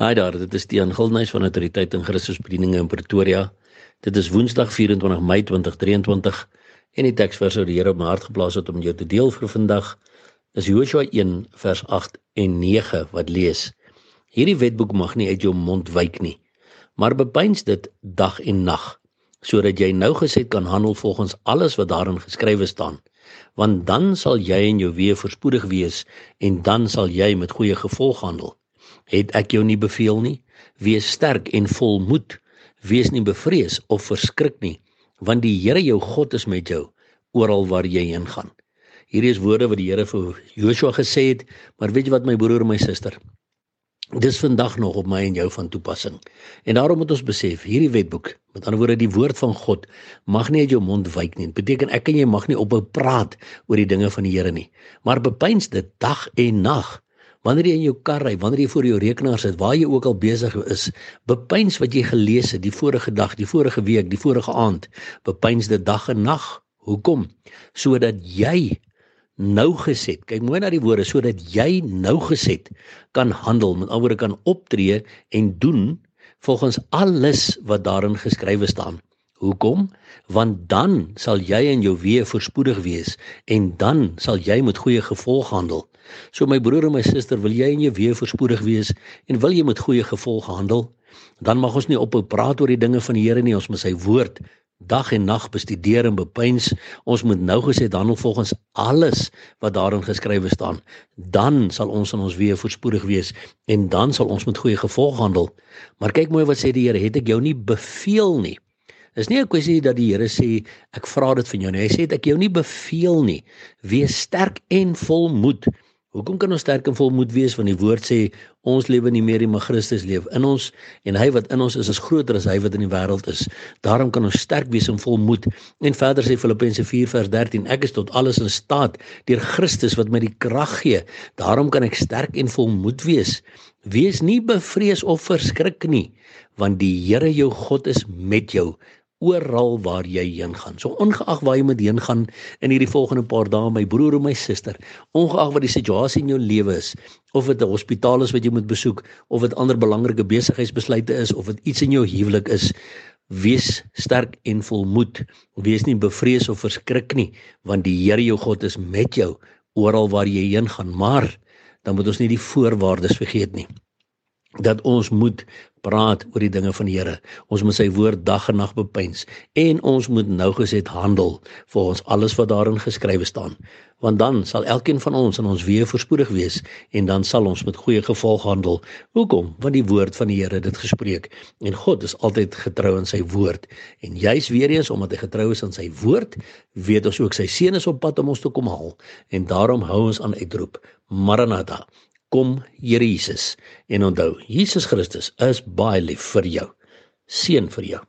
Haai daar, dit is die aangulnys van autoriteit in Christusbedieninge in Pretoria. Dit is Woensdag 24 Mei 2023 en die teksvers wat die Here op my hart geplaas het om jou te deel vir vandag is Joshua 1 vers 8 en 9 wat lees: Hierdie wetboek mag nie uit jou mond wyk nie, maar bepeins dit dag en nag, sodat jy nou gesed kan handel volgens alles wat daarin geskrywe staan, want dan sal jy en jou weë voorspoedig wees en dan sal jy met goeie gevolg handel het ek jou nie beveel nie. Wees sterk en vol moed. Wees nie bevrees of verskrik nie want die Here jou God is met jou oral waar jy heen gaan. Hierdie is woorde wat die Here vir Joshua gesê het maar weet jy wat my broer en my suster? Dis vandag nog op my en jou van toepassing. En daarom moet ons besef hierdie wetboek met ander woorde die woord van God mag nie uit jou mond wyk nie. Dit beteken ek en jy mag nie ophou praat oor die dinge van die Here nie. Maar bepeins dit dag en nag Wanneer jy in jou kar ry, wanneer jy voor jou rekenaar sit, waar jy ook al besig is, bepeins wat jy gelees het die vorige dag, die vorige week, die vorige aand. Bepeins dit dag en nag. Hoekom? Sodat jy nou geset. Kyk mooi na die woorde sodat jy nou geset kan handel, met ander woorde kan optree en doen volgens alles wat daarin geskrywe staan. Hoekom? Want dan sal jy en jou weë voorspoedig wees en dan sal jy met goeie gevolg handel. So my broer en my suster, wil jy en jy weer voorspoedig wees en wil jy met goeie gevolge handel? Dan mag ons nie ophou praat oor die dinge van die Here nie, ons moet sy woord dag en nag bestudeer en bepeins. Ons moet nou gesê handel volgens alles wat daarin geskrywe staan. Dan sal ons in ons weer voorspoedig wees en dan sal ons met goeie gevolge handel. Maar kyk mooi wat sê die Here, het ek jou nie beveel nie? Dis nie 'n kwessie dat die Here sê ek vra dit van jou nie. Hy sê ek jou nie beveel nie. Wees sterk en vol moed. Hoekom kan ons sterk en volmoed wees want die woord sê ons lewe nie meer nie maar Christus leef in ons en hy wat in ons is is groter as hy wat in die wêreld is. Daarom kan ons sterk wees en volmoed. En verder sê Filippense 4 vers 13 ek is tot alles in staat deur Christus wat my die krag gee. Daarom kan ek sterk en volmoed wees. Wees nie bevrees of verskrik nie want die Here jou God is met jou oral waar jy heen gaan. So ongeag waar jy moet heen gaan in hierdie volgende paar dae, my broer en my suster, ongeag wat die situasie in jou lewe is, of dit 'n hospitaal is wat jy moet besoek, of dit ander belangrike besigheidsbesluite is, of dit iets in jou huwelik is, wees sterk en volmoed. Wees nie bevrees of verskrik nie, want die Here jou God is met jou oral waar jy heen gaan. Maar dan moet ons nie die voorwaardes vergeet nie dat ons moet praat oor die dinge van die Here. Ons moet sy woord dag en nag bepeins en ons moet nou geset handel vir ons alles wat daarin geskrywe staan. Want dan sal elkeen van ons in ons weë voorspoedig wees en dan sal ons met goeie gevolg handel. Hoekom? Want die woord van die Here het dit gespreek en God is altyd getrou aan sy woord. En juis weer eens omdat hy getrou is aan sy woord, weet ons ook sy seun is op pad om ons te kom haal en daarom hou ons aan uitroep. Maranatha kom Here Jesus en onthou Jesus Christus is baie lief vir jou seën vir jou